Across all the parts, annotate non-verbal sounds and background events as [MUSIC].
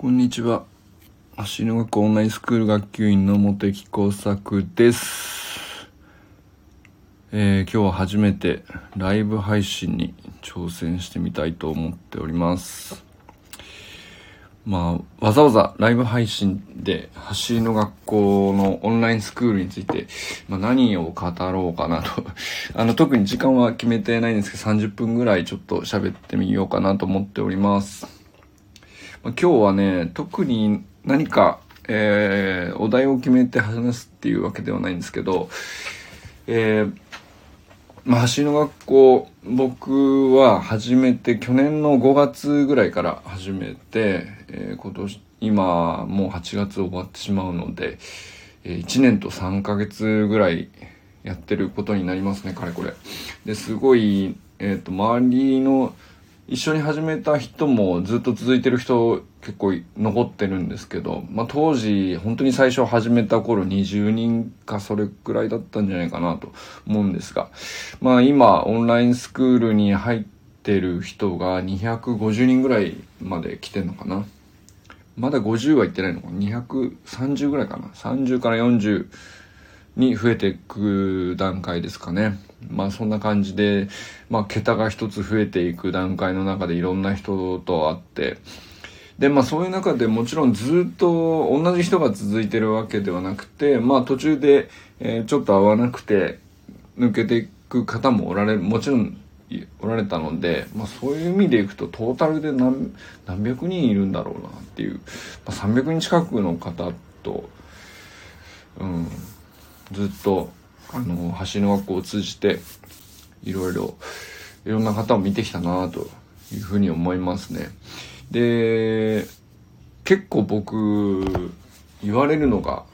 こんにちは。足の学校オンラインスクール学級委員の茂木耕作です。えー今日は初めてライブ配信に挑戦してみたいと思っております。まあ、わざわざライブ配信で走りの学校のオンラインスクールについて、まあ、何を語ろうかなと。[LAUGHS] あの、特に時間は決めてないんですけど、30分ぐらいちょっと喋ってみようかなと思っております。今日はね、特に何か、えーお題を決めて話すっていうわけではないんですけど、えーまあ、走りの学校、僕は始めて、去年の5月ぐらいから始めて、えー今年、今、もう8月終わってしまうので、え1年と3ヶ月ぐらいやってることになりますね、かれこれ。で、すごい、えっ、と、周りの、一緒に始めた人もずっと続いてる人結構残ってるんですけど、まあ、当時本当に最初始めた頃20人かそれくらいだったんじゃないかなと思うんですが、まあ今オンラインスクールに入ってる人が250人ぐらいまで来てんのかな。まだ50は行ってないのかな ?230 ぐらいかな ?30 から40に増えていく段階ですかね。まあそんな感じで、まあ桁が一つ増えていく段階の中でいろんな人と会って、でまあそういう中でもちろんずっと同じ人が続いてるわけではなくて、まあ途中で、えーちょっと合わなくて抜けていく方もおられる、もちろんおられたので、まあそういう意味でいくとトータルで何何百人いるんだろうなっていう、まあ、300人近くの方と、うん、ずっとあの橋の学校を通じていろいろいろんな方を見てきたなというふうに思いますね。で結構僕言われるのが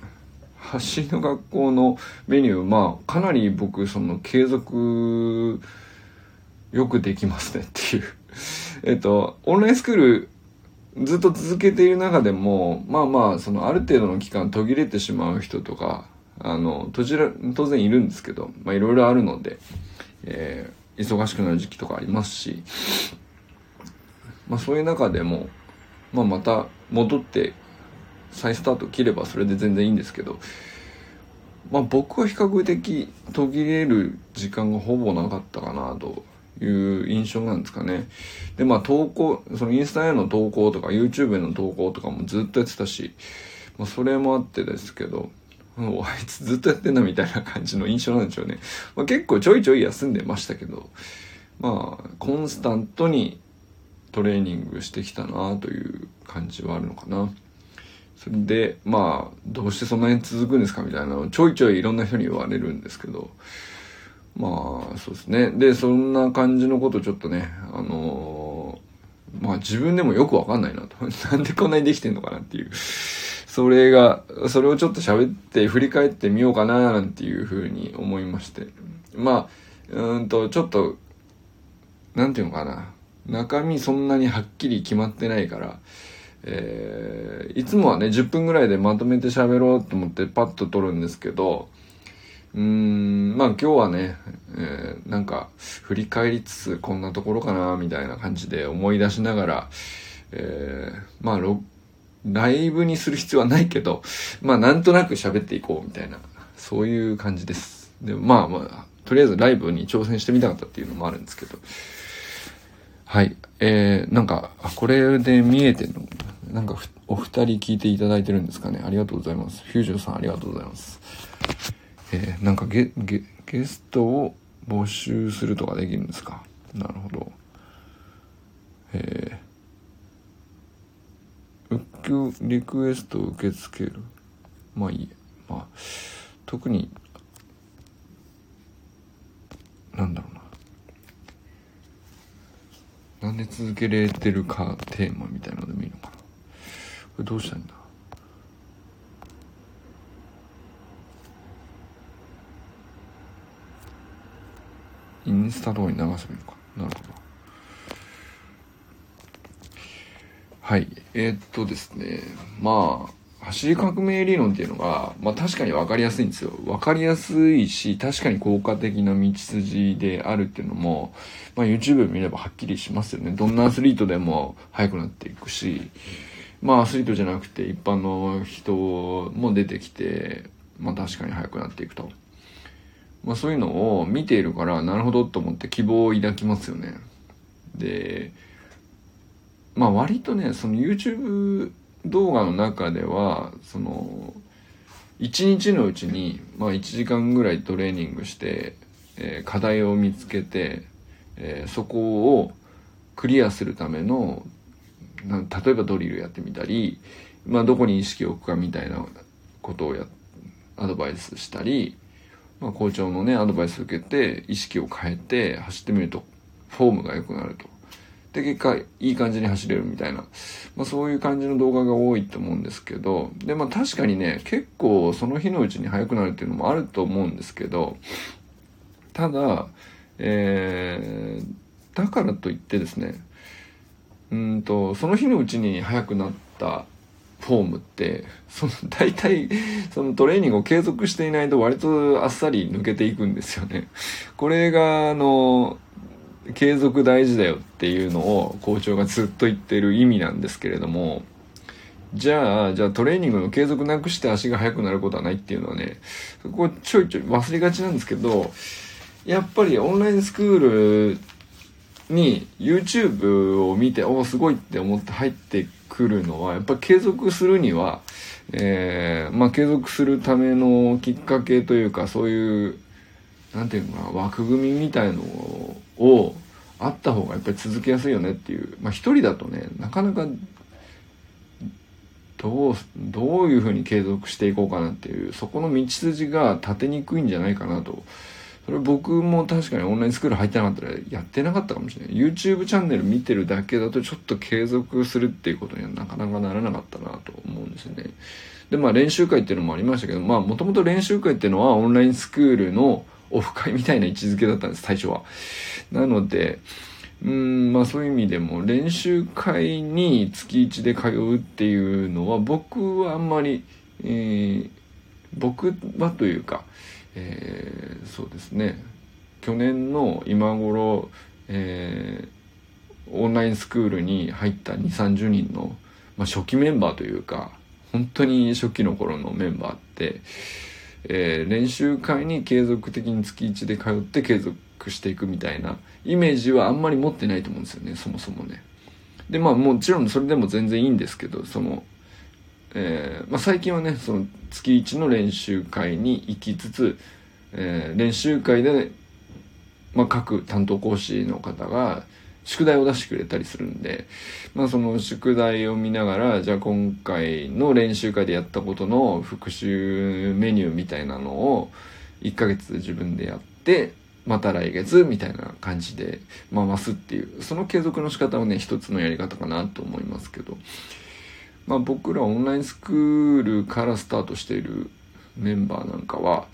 橋の学校のメニューまあかなり僕その継続よくできますね [LAUGHS] っていうえっとオンラインスクールずっと続けている中でもまあまあそのある程度の期間途切れてしまう人とかあの途中当然いるんですけどまあいろいろあるので、えー忙しくなる時期とかありますしまあそういう中でも、まあ、また戻って再スタート切ればそれで全然いいんですけど、まあ僕は比較的途切れる時間がほぼなかったかなという印象なんですかね。でまあ投稿、そのインスタへの投稿とか YouTube への投稿とかもずっとやってたし、まあそれもあってですけど、もうあいつずっとやってんなみたいな感じの印象なんでしょうね。まあ、結構ちょいちょい休んでましたけど、まあコンスタントにトレーニングしてきたなという感じはあるのかな。それで、まあ、どうしてそんなに続くんですかみたいなのをちょいちょいいろんな人に言われるんですけど、まあ、そうですね。で、そんな感じのことちょっとね、あのーまあ自分でもよくわかんないなと。[LAUGHS] なんでこんなにできてんのかなっていう。それが、それをちょっと喋って振り返ってみようかななんていうふうに思いまして。まあ、うんと、ちょっと、なんていうのかな。中身そんなにはっきり決まってないから、えーいつもはね、10分ぐらいでまとめて喋ろうと思ってパッと撮るんですけど、うーん、まあ今日はね、えーなんか振り返りつつこんなところかなみたいな感じで思い出しながら、えーまあライブにする必要はないけど、まあなんとなく喋っていこうみたいな、そういう感じです。で、まあまあ、とりあえずライブに挑戦してみたかったっていうのもあるんですけど、はい。えー、なんか、あこれで見えてんのなんか、お二人聞いていただいてるんですかねありがとうございます。フュージョンさんありがとうございます。えー、なんかゲ、ゲ、ゲストを募集するとかできるんですか？なるほど。えー、リクエストを受け付ける。まあいいや。まあ、特に、なんだろうな。なんで続けれてるかテーマみたいなのでもいいのかなこれどうしたいいんだ？インスタとかに流せばいいのかなるほどはいえーっとですねまあ走り革命理論っていうのが、まあ確かに分かりやすいんですよ。分かりやすいし、確かに効果的な道筋であるっていうのも、まあ YouTube 見ればはっきりしますよね。どんなアスリートでも速くなっていくし、まあアスリートじゃなくて一般の人も出てきてまあ確かに速くなっていくと。まあそういうのを見ているからなるほどと思って希望を抱きますよね。で、まあ割とね、その YouTube 動画の中では、その、一日のうちに、まあ1時間ぐらいトレーニングして、えー、課題を見つけて、えー、そこをクリアするための例えばドリルやってみたり、まあ、どこに意識を置くかみたいなことをやアドバイスしたり、まあ、校長のねアドバイスを受けて意識を変えて走ってみるとフォームが良くなると。で結果いい感じに走れるみたいな、まあ、そういう感じの動画が多いと思うんですけど。でまあ確かにね結構その日のうちに速くなるっていうのもあると思うんですけど。ただ、えー、だからといってですね。うんとその日のうちに速くなったフォームってその大体そのトレーニングを継続していないと割とあっさり抜けていくんですよね。これがあの継続大事だよっていうのを校長がずっと言ってる意味なんですけれどもじゃあじゃあトレーニングの継続なくして足が速くなることはないっていうのはねそこちょいちょい忘れがちなんですけどやっぱりオンラインスクールに YouTube を見ておおすごいって思って入ってくるのはやっぱ継続するには、えー、まあ継続するためのきっかけというかそういうなんていうのかな枠組みみたいのをあった方がやっぱり続けやすいよねっていう。まあ一人だとねなかなかどうどういうふうに継続していこうかなっていうそこの道筋が立てにくいんじゃないかなと。それ僕も確かにオンラインスクール入ってなかったらやってなかったかもしれない。YouTube チャンネル見てるだけだとちょっと継続するっていうことにはなかなかならなかったなと思うんですよね。でまあ練習会っていうのもありましたけどまあもともと練習会っていうのはオンラインスクールのオフ会みたいな位置づけだったんです最初は。なのでうんまあそういう意味でも練習会に月1で通うっていうのは僕はあんまり、えー、僕はというかえー、そうですね。去年の今頃、えー、オンラインスクールに入った2 3 0人の、まあ、初期メンバーというか本当に初期の頃のメンバーって、えー、練習会に継続的に月1で通って継続していくみたいなイメージはあんまり持ってないと思うんですよねそもそもね。でまあもちろんそれでも全然いいんですけどそのえーまあ、最近はねその月1の練習会に行きつつ、えー、練習会で、まあ、各担当講師の方が宿題を出してくれたりするんで、まあ、その宿題を見ながらじゃあ今回の練習会でやったことの復習メニューみたいなのを1ヶ月自分でやってまた来月みたいな感じで回すっていうその継続の仕方はね一つのやり方かなと思いますけど。まあ、僕らオンラインスクールからスタートしているメンバーなんかは、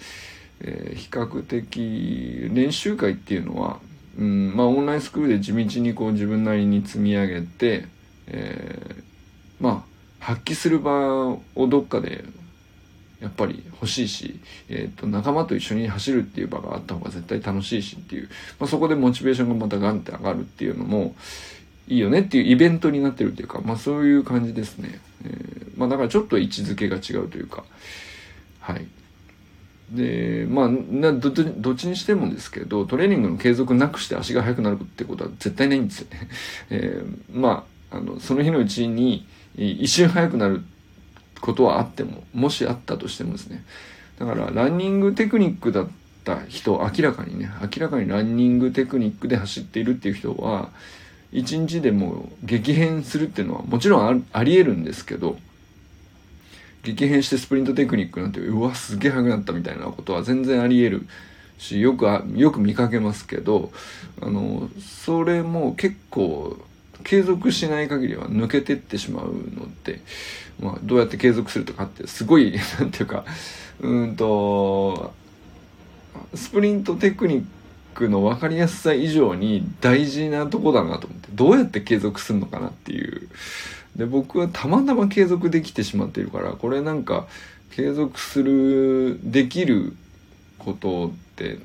えー、比較的練習会っていうのは、うんまあ、オンラインスクールで地道にこう自分なりに積み上げて、えー、まあ発揮する場をどっかでやっぱり欲しいし、えーと、仲間と一緒に走るっていう場があった方が絶対楽しいしっていう、まあ、そこでモチベーションがまたガンって上がるっていうのもいいよねっていうイベントになってるっていうか、まあそういう感じですね。えー、まあだからちょっと位置づけが違うというか、はい。で、まあ、どどっちにしてもですけど、トレーニングの継続なくして足が速くなるってことは絶対ないんですよね。[LAUGHS] えー、まあ、あの、その日のうちに一瞬速くなることはあっても、もしあったとしてもですね。だから、ランニングテクニックだった人、明らかにね、明らかにランニングテクニックで走っているっていう人は、一日でも激変するっていうのはもちろんあり得るんですけど激変してスプリントテクニックなんてうわすげえ速くなったみたいなことは全然あり得るしよくよく見かけますけどあのそれも結構継続しない限りは抜けてってしまうので、まあ、どうやって継続するとかってすごい [LAUGHS] なんていうかうんとスプリントテクニッククの分かりやすさ以上に大事なとこだなと思ってどうやって継続するのかなっていうで僕はたまたま継続できてしまっているからこれなんか継続するできることって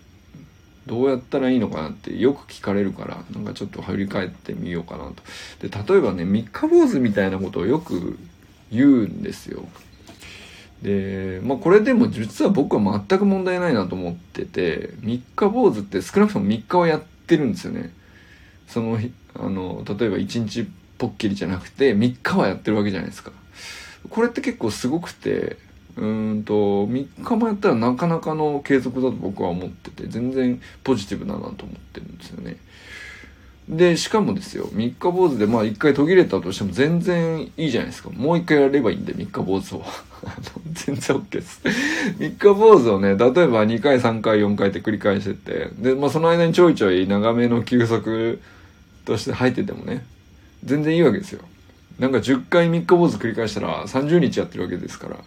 どうやったらいいのかなってよく聞かれるからなんかちょっと振り返ってみようかなと。で例えばね三日坊主みたいなことをよく言うんですよ。でまあこれでも実は僕は全く問題ないなと思ってて三日坊主って少なくとも3日はやってるんですよね。そのあの例えば1日ぽっきりじゃなくて3日はやってるわけじゃないですか。これって結構すごくてうんと3日もやったらなかなかの継続だと僕は思ってて全然ポジティブだなと思ってるんですよね。でしかもですよ三日坊主でまあ一回途切れたとしても全然いいじゃないですか。もう一回やればいいんで三日坊主を。[LAUGHS] 全然 OK です。三日坊主をね例えば2回3回4回って繰り返しててで、まあ、その間にちょいちょい長めの休息として入っててもね全然いいわけですよなんか10回三日坊主繰り返したら30日やってるわけですから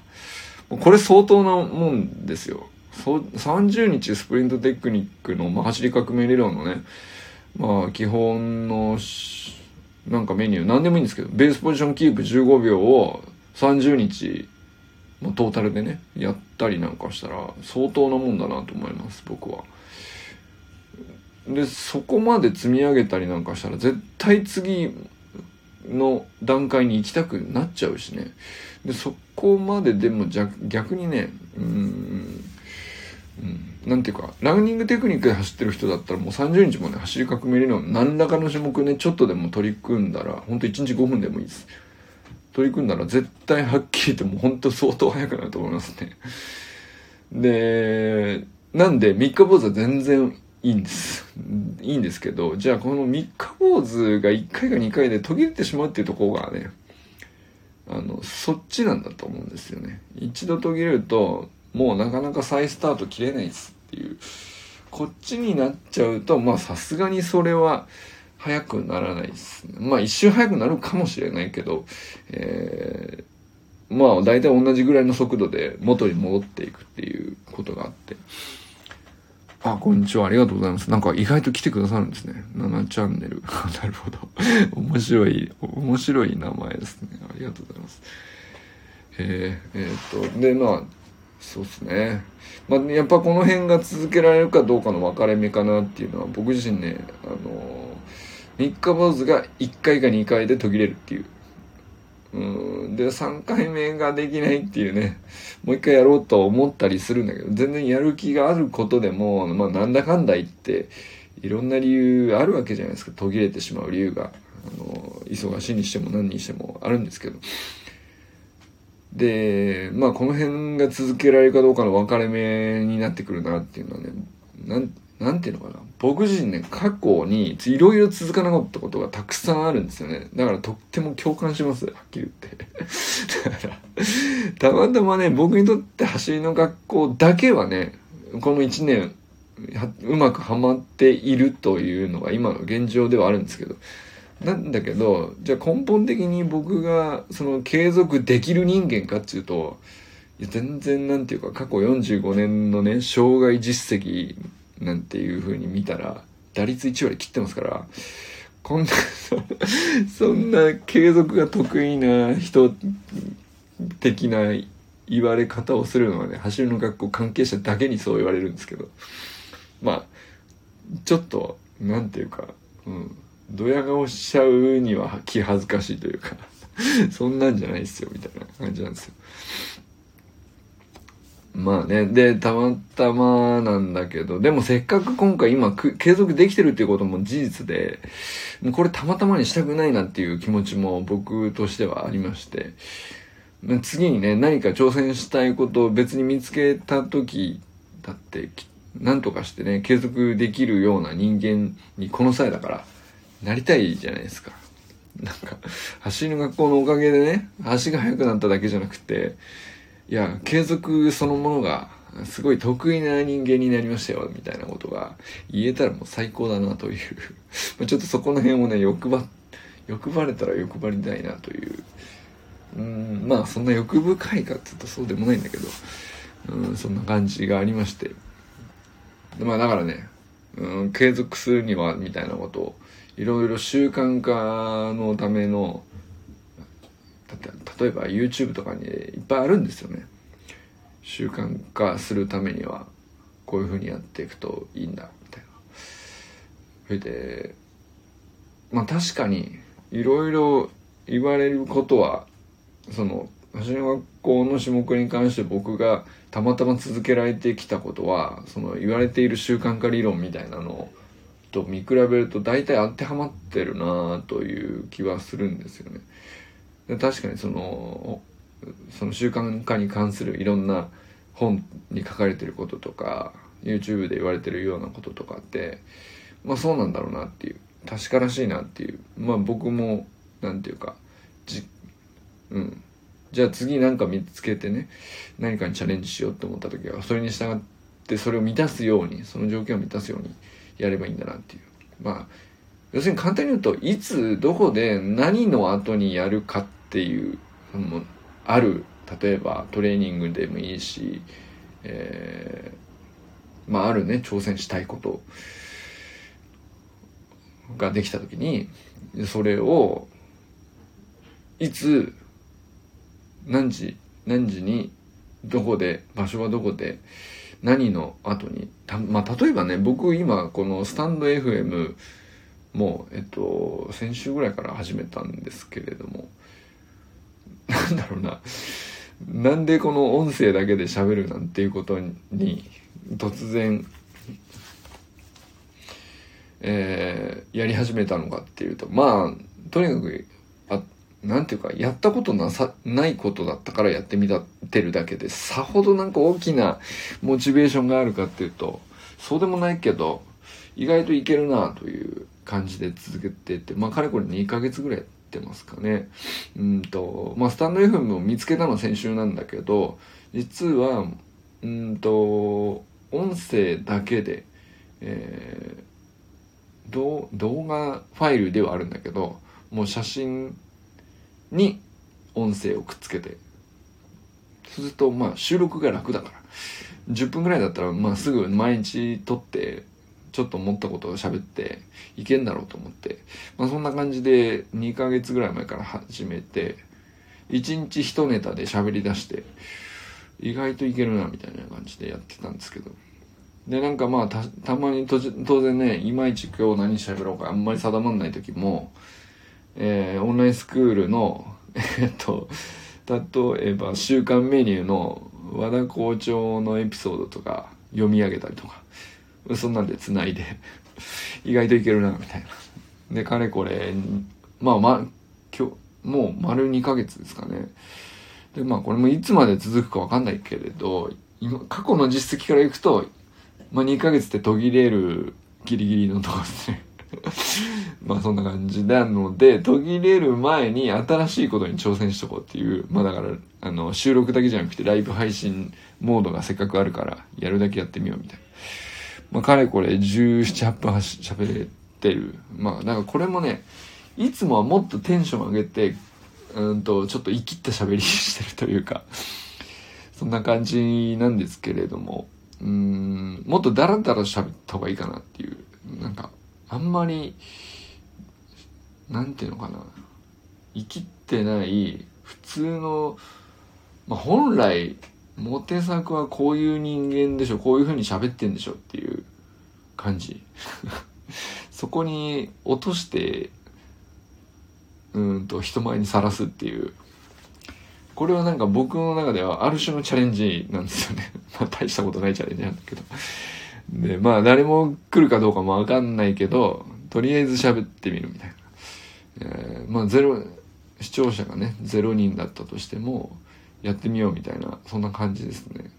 これ相当なもんですよ。30日スプリントテクニックの、まあ、走り革命理論のね、まあ、基本の、なんかメニュー、何でもいいんですけど、ベースポジションキープ15秒を30日、まあ、トータルでね、やったりなんかしたら、相当なもんだなと思います、僕は。で、そこまで積み上げたりなんかしたら、絶対次の段階に行きたくなっちゃうしね。でそこまででも逆にねうんうんなんていうかランニングテクニックで走ってる人だったらもう30日もね走り革命理論何らかの種目ねちょっとでも取り組んだらほんと1日5分でもいいです取り組んだら絶対はっきり言ってもうほんと相当速くなると思いますねでなんで三日坊主は全然いいんです。いいんですけどじゃあこの三日坊主が1回か2回で途切れてしまうっていうところがねあのそっちなんだと思うんですよね。一度途切れるともうなかなか再スタート切れないですっていう。こっちになっちゃうとまあさすがにそれは早くならないですね。まあ一瞬早くなるかもしれないけど、えー、まあ大体同じぐらいの速度で元に戻っていくっていうことがあって。あ、こんにちは。ありがとうございます。なんか意外と来てくださるんですね。7チャンネル。[LAUGHS] なるほど。面白い、面白い名前ですね。ありがとうございます。えー、えー、っと、で、まあ、そうですね。まあ、やっぱこの辺が続けられるかどうかの分かれ目かなっていうのは、僕自身ね、あの三日坊主が1回か2回で途切れるっていううん。で3回目ができないっていうねもう一回やろうと思ったりするんだけど全然やる気があることでも、まあ、なんだかんだ言っていろんな理由あるわけじゃないですか。途切れてしまう理由が。あの忙しいにしても何にしてもあるんですけど。でまあこの辺が続けられるかどうかの分かれ目になってくるなっていうのはねなんなんていうのかな？僕自身ね、過去にいろいろ続かなかったことがたくさんあるんですよね。だからとっても共感します。はっきり言って。[LAUGHS] だから、たまたまね、僕にとって走りの学校だけはね、この1年、うまくはまっているというのが今の現状ではあるんですけど、なんだけど、じゃあ根本的に僕がその継続できる人間かっていうと、全然なんていうか過去45年のね、障害実績なんていう風に見たら、打率1割切ってますから、こんな [LAUGHS] そんな継続が得意な人的な言われ方をするのはね、走りの学校関係者だけにそう言われるんですけど、まあ、ちょっと、なんていうか、うん、ドヤ顔しちゃうには気恥ずかしいというか [LAUGHS] そんなんじゃないっすよ、みたいな感じなんですよ。まあね。で、たまたまなんだけど、でもせっかく今回今継続できてるっていうことも事実で、もうこれたまたまにしたくないなっていう気持ちも僕としてはありまして、次にね、何か挑戦したいことを別に見つけた時だって、なんとかしてね、継続できるような人間にこの際だから、なりたいじゃないですか。なんか、走りの学校のおかげでね、足が速くなっただけじゃなくて、いや、継続そのものが、すごい得意な人間になりましたよ、みたいなことが言えたらもう最高だなという [LAUGHS] ちょっとそこの辺をね、欲張、欲張れたら欲張りたいなという。うん、まあそんな欲深いかって言うとそうでもないんだけど、うん、そんな感じがありまして。まあだからね、うん、継続するには、みたいなことを、いろいろ習慣化のための例えば YouTube とかにいっぱいあるんですよね習慣化するためにはこういうふうにやっていくといいんだみたいなそれでまあ確かにいろいろ言われることはその走りの学校の種目に関して僕がたまたま続けられてきたことはその言われている習慣化理論みたいなのと見比べると大体当てはまってるなという気はするんですよね。確かにそのその習慣化に関するいろんな本に書かれてることとか YouTube で言われてるようなこととかってまあそうなんだろうなっていう確からしいなっていうまあ僕もなんていうかじうん。じゃあ次何か見つけてね何かにチャレンジしようと思った時はそれに従ってそれを満たすようにその条件を満たすようにやればいいんだなっていう。まあ要するに簡単に言うといつどこで何の後にやるかっていうのもある例えばトレーニングでもいいし、えー、まああるね挑戦したいこと。ができた時にそれをいつ何時何時にどこで場所はどこで何の後にた、まあ、例えばね僕今このスタンド FM もえっと先週ぐらいから始めたんですけれどもなんだろうな。なんでこの音声だけで喋るなんていうことに突然えー、やり始めたのかっていうとまあとにかくなんていうか、やったことなさ、ないことだったからやってみたてるだけで、さほどなんか大きなモチベーションがあるかっていうと、そうでもないけど、意外といけるなという感じで続けてって、まあ、かれこれ2ヶ月ぐらいってますかね。うんと、まあ、スタンド FM を見つけたのは先週なんだけど、実は、うんと、音声だけで、えー、動画ファイルではあるんだけど、もう写真に音声をくっつけてそうするとまあ収録が楽だから10分ぐらいだったらまあすぐ毎日撮ってちょっと思ったことを喋っていけんだろうと思って、まあ、そんな感じで2ヶ月ぐらい前から始めて1日1ネタで喋り出して意外といけるなみたいな感じでやってたんですけど。でなんかまあたたまに当然ねいまいち今日何喋ろうかあんまり定まんない時もえー、オンラインスクールの、えっと、例えば週間メニューの和田校長のエピソードとか読み上げたりとか、そんなんで繋いで意外といけるな、みたいな。で、かれこれ、まあま、今日、もう丸2ヶ月ですかね。で、まあこれもいつまで続くかわかんないけれど、今、過去の実績からいくと、まあ2ヶ月って途切れるギリギリのとこですね。[LAUGHS] まあそんな感じなので、途切れる前に新しいことに挑戦しとこうっていう、まあだから、あの、収録だけじゃなくてライブ配信モードがせっかくあるから、やるだけやってみようみたいな。まあかれこれ17、8分喋れてる。まあなんかこれもね、いつもはもっとテンション上げて、うんと、ちょっと生きった喋りしてるというか、そんな感じなんですけれども、うん、もっとダラダラ喋った方がいいかなっていう、なんか、あんまりなんていうのかな生きってない普通の、まあ、本来モテ作はこういう人間でしょこういう風に喋ってんでしょっていう感じ。[LAUGHS] そこに落としてうんと人前にさらすっていう。これはなんか僕の中ではある種のチャレンジなんですよね。[LAUGHS] まあ大したことないチャレンジなんだけど。でまあ誰も来るかどうかもわかんないけどとりあえず喋ってみるみたいな。えー、まあゼロ視聴者がね0人だったとしてもやってみようみたいなそんな感じですね。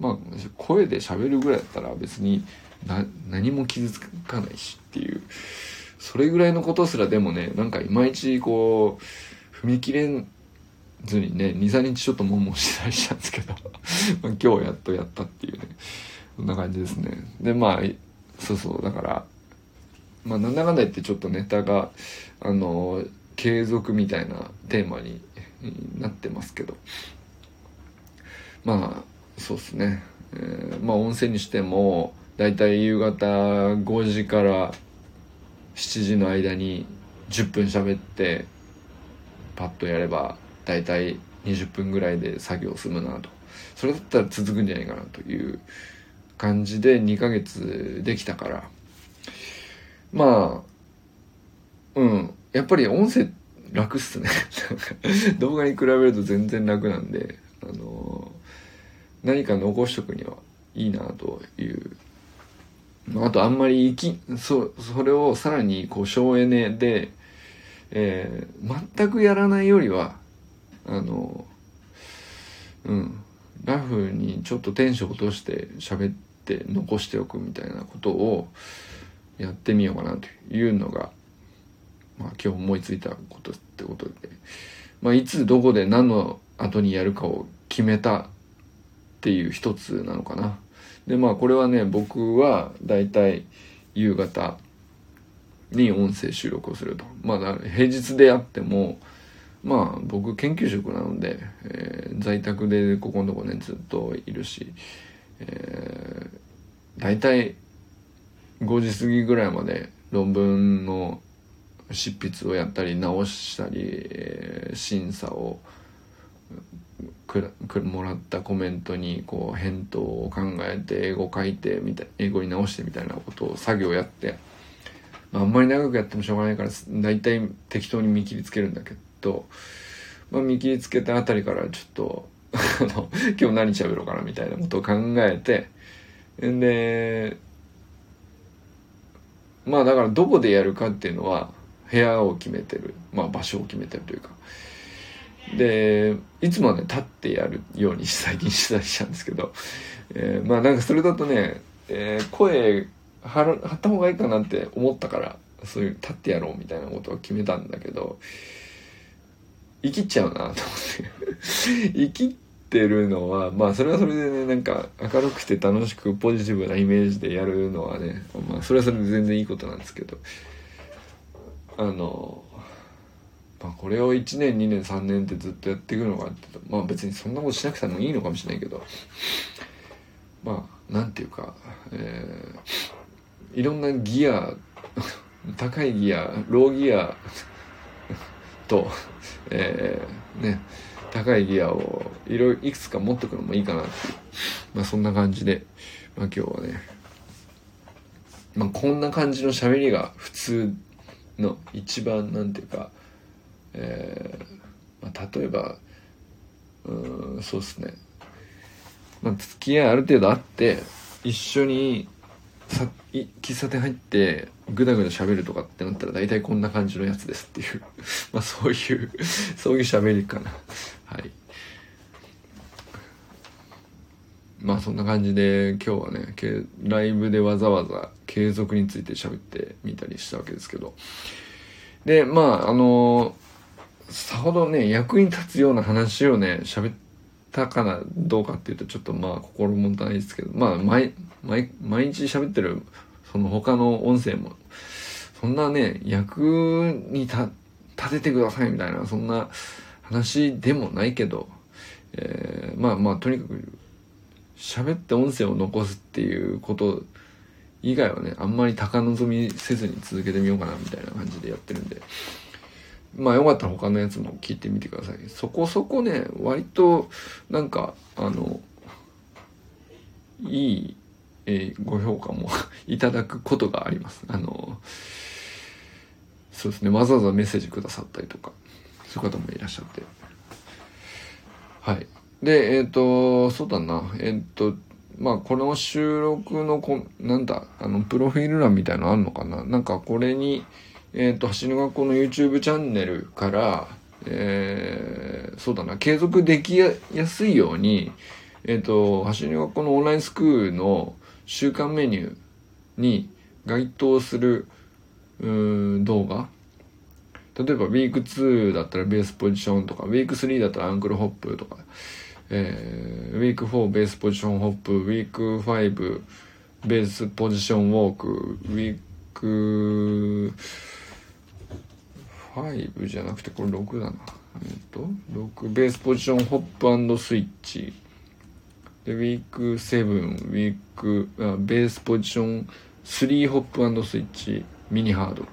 まあ声で喋るぐらいだったら別に何も傷つかないしっていうそれぐらいのことすらでもねなんかいまいちこう踏み切れんずにね23日ちょっともんもんしてたりしたんですけど [LAUGHS] 今日やっとやったっていうねそんな感じですね。でまあそうそうだからまあなんだかんだ言ってちょっとネタがあの継続みたいなテーマになってますけど。まあそうっすね、えー、まあ温泉にしてもだいたい夕方5時から7時の間に10分喋ってパッとやればだいたい20分ぐらいで作業済むなと。それだったら続くんじゃないかなという感じで2ヶ月できたから。まあうん。やっぱり音声楽っすね。動画に比べると全然楽なんで。何か残しとくにはいいなという。あとあんまり生きそそれをさらにこう省エネで、えー、全くやらないよりはあのうんラフにちょっとテンション落として喋って残しておくみたいなことをやってみようかなというのが、まあ、今日思いついたことってことで、まあ、いつどこで何の後にやるかを決めたっていう一つなのかな。でまあこれはね僕はだいたい夕方に音声収録をすると。まあ平日であってもまあ僕研究職なので、えー、在宅でここのとこねずっといるし、えー、大体5時過ぎぐらいまで論文の執筆をやったり直したり、えー、審査をくくもらったコメントにこう返答を考えて英語書いてみたい英語に直してみたいなことを作業やって、まあ、あんまり長くやってもしょうがないから大体適当に見切りつけるんだけど、まあ、見切りつけたあたりからちょっと [LAUGHS] 今日何喋ろうかなみたいなことを考えてでまあだからどこでやるかっていうのは部屋を決めてる、まあ、場所を決めてるというかでいつもね立ってやるように最近したりしたんですけど、えー、まあなんかそれだとね、えー、声張る張った方がいいかなって思ったからそういう立ってやろうみたいなことを決めたんだけど生きちゃうなと思って。[LAUGHS] 生きってるのはまあそれはそれでねなんか明るくて楽しくポジティブなイメージでやるのはねまあそれはそれで全然いいことなんですけど。あのまあ、これを1年2年3年ってずっとやっていくのかってまあ別にそんなことしなくてもいいのかもしれないけどまあなんていうか、えー、いろんなギア高いギアローギアと、えー、ね高いギアをいろいろいくつか持っとくのもいいかなってまあそんな感じで、まあ、今日はねまあこんな感じの喋りが普通の一番なんていうかえー、まあ、例えばうんそうですね、まあ、付き合いある程度あって一緒にさい喫茶店入ってグダグダ喋るとかってなったら大体こんな感じのやつですっていう。[LAUGHS] まあそういうそういう喋りかな。はい。まあそんな感じで今日はねライブでわざわざ継続について喋ってみたりしたわけですけど。でまああのーさほどね、役に立つような話をね、喋ったかな、どうかっていうと、ちょっとまあ、心もたないですけど、まあ、毎、毎、毎日喋ってる、その他の音声も、そんなね、役に立ててくださいみたいな、そんな話でもないけど、えー、まあまあ、とにかく、喋って音声を残すっていうこと以外はね、あんまり高望みせずに続けてみようかな、みたいな感じでやってるんで、まあよかったら他のやつも聞いてみてください。そこそこね、割と、なんか、あの、いい、えー、ご評価も [LAUGHS] いただくことがあります。あの、そうですね、わざわざメッセージくださったりとか、そういう方もいらっしゃって。はい。で、えっ、ー、と、そうだな、えっ、ー、と、まあ、この収録のこ、なんだ、あの、プロフィール欄みたいのあんのかな？なんかこれに、えっ、ー、と、橋の学校の YouTube チャンネルから、えー、そうだな、継続できやすいように、えっ、ー、と、橋の学校のオンラインスクールの週間メニューに該当する、うん動画。例えば、ウィーク2だったらベースポジションとか、ウィーク3だったらアンクルホップとか、えー、ウィーク4ベースポジションホップ、ウィーク5ベースポジションウォーク、ウィーク5じゃなくてこれ6だな。えっと、6ベースポジションホップスイッチ。で、ウィーク7、ウィーク、あベースポジション3ホップスイッチ、ミニハード。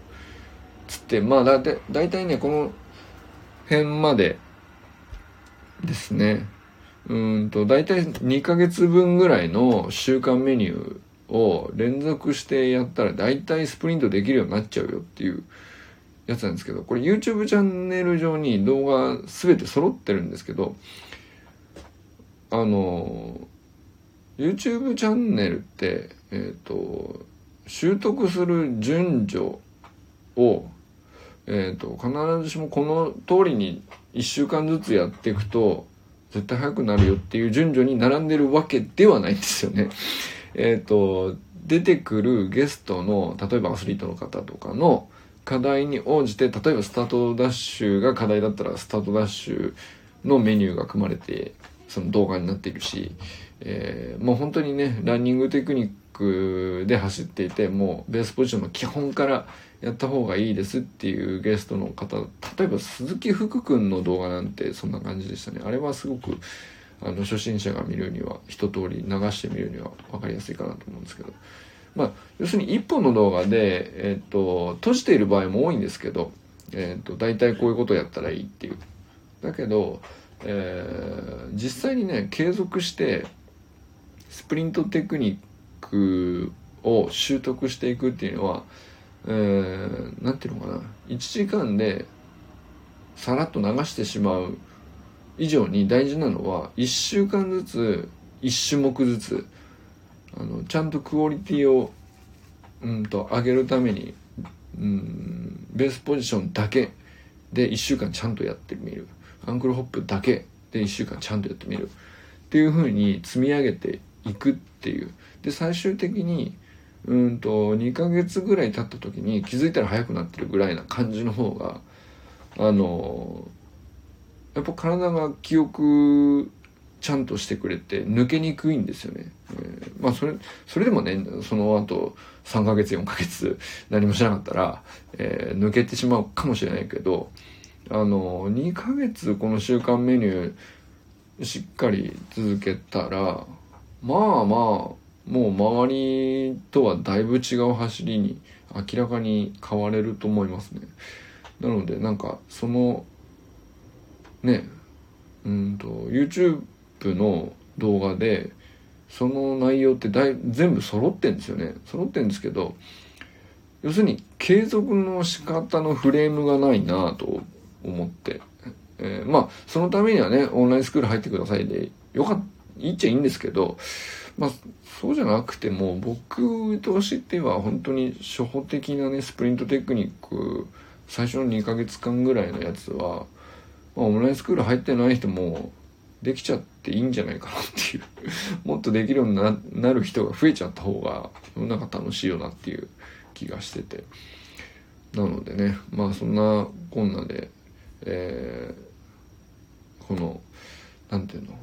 つって、まあだいだいたいね、この辺までですね。うんと、だいたい2ヶ月分ぐらいの週間メニューを連続してやったら大体スプリントできるようになっちゃうよっていうやつなんですけどこれ YouTube チャンネル上に動画全て揃ってるんですけどあの YouTube チャンネルってえっ、ー、と習得する順序をえーと、必ずしもこの通りに1週間ずつやっていくと絶対早くなるよっていう順序に並んでるわけではないんですよね。えっ、ー、と出てくるゲストの例えばアスリートの方とかの課題に応じて例えばスタートダッシュが課題だったらスタートダッシュのメニューが組まれてその動画になっているし、えー、もう本当にねランニングテクニックで走っていてもうベースポジションの基本からやった方がいいですっていうゲストの方例えば鈴木福君の動画なんてそんな感じでしたね。あれはすごくあの初心者が見るには一通り流してみるには分かりやすいかなと思うんですけど。まあ要するに一本の動画で、えっ、と閉じている場合も多いんですけど、えっ、と大体こういうことをやったらいいっていう。だけど、えー、実際にね継続してスプリントテクニックを習得していくっていうのはえー、なんていうのかな。1時間でさらっと流してしまう以上に大事なのは1週間ずつ1種目ずつあのちゃんとクオリティをうんと上げるためにうんベースポジションだけで1週間ちゃんとやってみる。アンクルホップだけで1週間ちゃんとやってみる。っていうふうに積み上げていくっていう。で最終的にうんと2ヶ月ぐらい経った時に気づいたら速くなってるぐらいな感じの方があのやっぱ体が記憶ちゃんとしてくれて抜けにくいんですよね。えー、まあそれそれでもねその後3ヶ月4ヶ月 [LAUGHS] 何もしなかったら、えー、抜けてしまうかもしれないけどあの2ヶ月この週間メニューしっかり続けたらまあまあもう周りとはだいぶ違う走りに明らかに変われると思いますね。なのでなんかそのねうんと YouTube の動画でその内容ってだい全部揃ってんですよね。揃ってんですけど要するに継続の仕方のフレームがないなと思って、えー、まあそのためにはねオンラインスクール入ってくださいでよかったいいっちゃいいんですけどまあそうじゃなくても僕としては本当に初歩的なねスプリントテクニック最初の2ヶ月間ぐらいのやつは、まあ、オンラインスクール入ってない人もできちゃっていいんじゃないかなっていう。[LAUGHS] もっとできるようになる人が増えちゃった方が世の中楽しいよなっていう気がしてて。なのでねまあそんなこんなでえー、この何ていうの？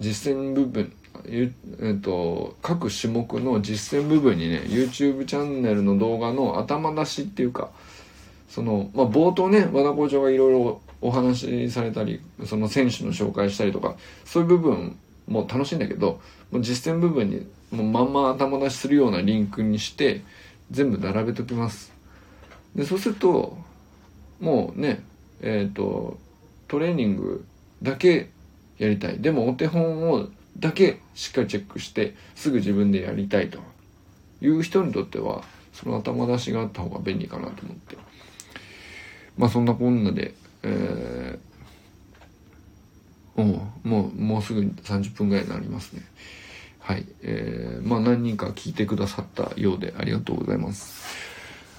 実践部分えっと、各種目の実践部分にね YouTube チャンネルの動画の頭出しっていうかその、まあ、冒頭ね和田校長がいろいろお話しされたりその選手の紹介したりとかそういう部分も楽しいんだけどもう実践部分にもうまんま頭出しするようなリンクにして全部並べときます。でそうするともうねえっ、ー、とトレーニングだけやりたい。でもお手本をだけしっかりチェックしてすぐ自分でやりたいと。いう人にとってはその頭出しがあった方が便利かなと思って。まあそんなこんなでえー、もうもうすぐ30分ぐらいになりますね。はい。えー、まあ何人か聞いてくださったようでありがとうございます。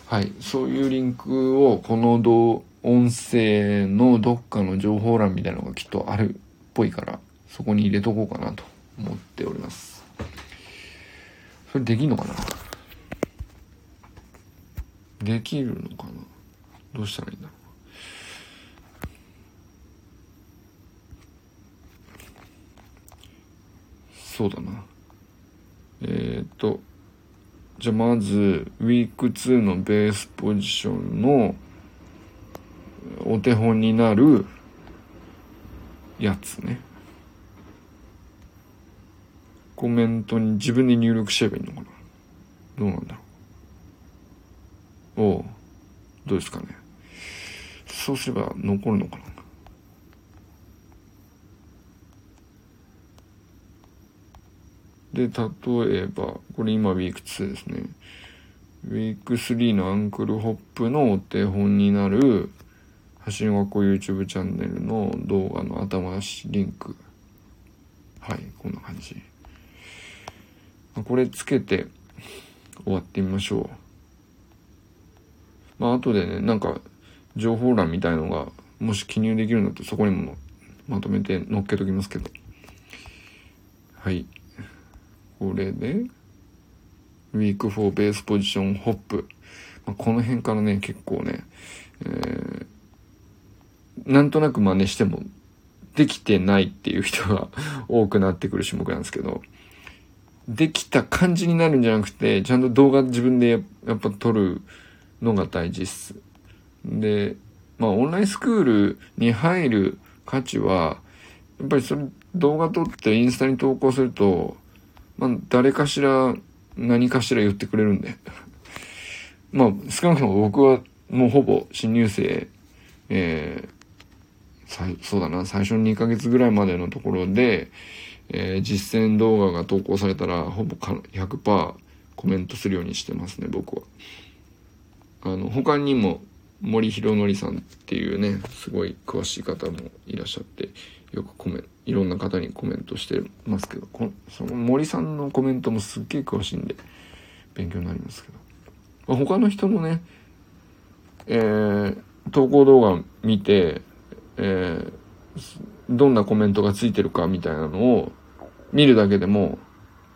はい。そういうリンクをこの動音声のどっかの情報欄みたいなのがきっとあるっぽいからそこに入れとこうかなと思っております。それできんのかな？できるのかな？どうしたらいいんだろう？そうだな。えー、っとじゃあまずウィーク2のベースポジションのお手本になるやつね。コメントに自分で入力しちゃえばいいのかな。どうなんだろう。おうどうですかね。そうすれば残るのかな。で、例えば、これ今ウィーク2ですね。ウィーク3のアンクルホップのお手本になる、橋の学校 YouTube チャンネルの動画の頭出しリンク。はい、こんな感じ。これつけて終わってみましょう。まあ、後でね、なんか、情報欄みたいのが、もし記入できるんだったらそこにもまとめて載っけときますけど。はい。これで、ウィーク4ベースポジションホップ。まあ、この辺からね、結構ね、えー、なんとなく真似してもできてないっていう人が [LAUGHS] 多くなってくる種目なんですけど、できた感じになるんじゃなくて、ちゃんと動画自分でやっぱ撮るのが大事っす。で、まあオンラインスクールに入る価値は、やっぱりそれ動画撮ってインスタに投稿すると、まあ誰かしら何かしら言ってくれるんで。[LAUGHS] まあ少なくとも僕はもうほぼ新入生、えー、そうだな、最初の2ヶ月ぐらいまでのところで、えー、実践動画が投稿されたら、ほぼ100%コメントするようにしてますね、僕は。あの、他にも、森弘則さんっていうね、すごい詳しい方もいらっしゃって、よくコメント、いろんな方にコメントしてますけど、こその森さんのコメントもすっげえ詳しいんで、勉強になりますけど。他の人のね、えー、投稿動画見て、えー、どんなコメントがついてるかみたいなのを見るだけでも、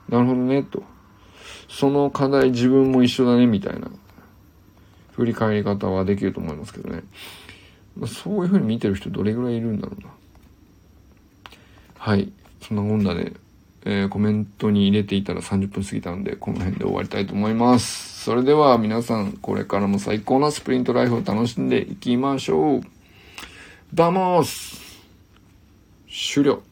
なるほどね、と。その課題自分も一緒だね、みたいな振り返り方はできると思いますけどね。まあ、そういう風に見てる人どれぐらいいるんだろうな。はい。そんなもんだね。えー、コメントに入れていたら30分過ぎたんで、この辺で終わりたいと思います。それでは皆さん、これからも最高のスプリントライフを楽しんでいきましょう。 vamos 終了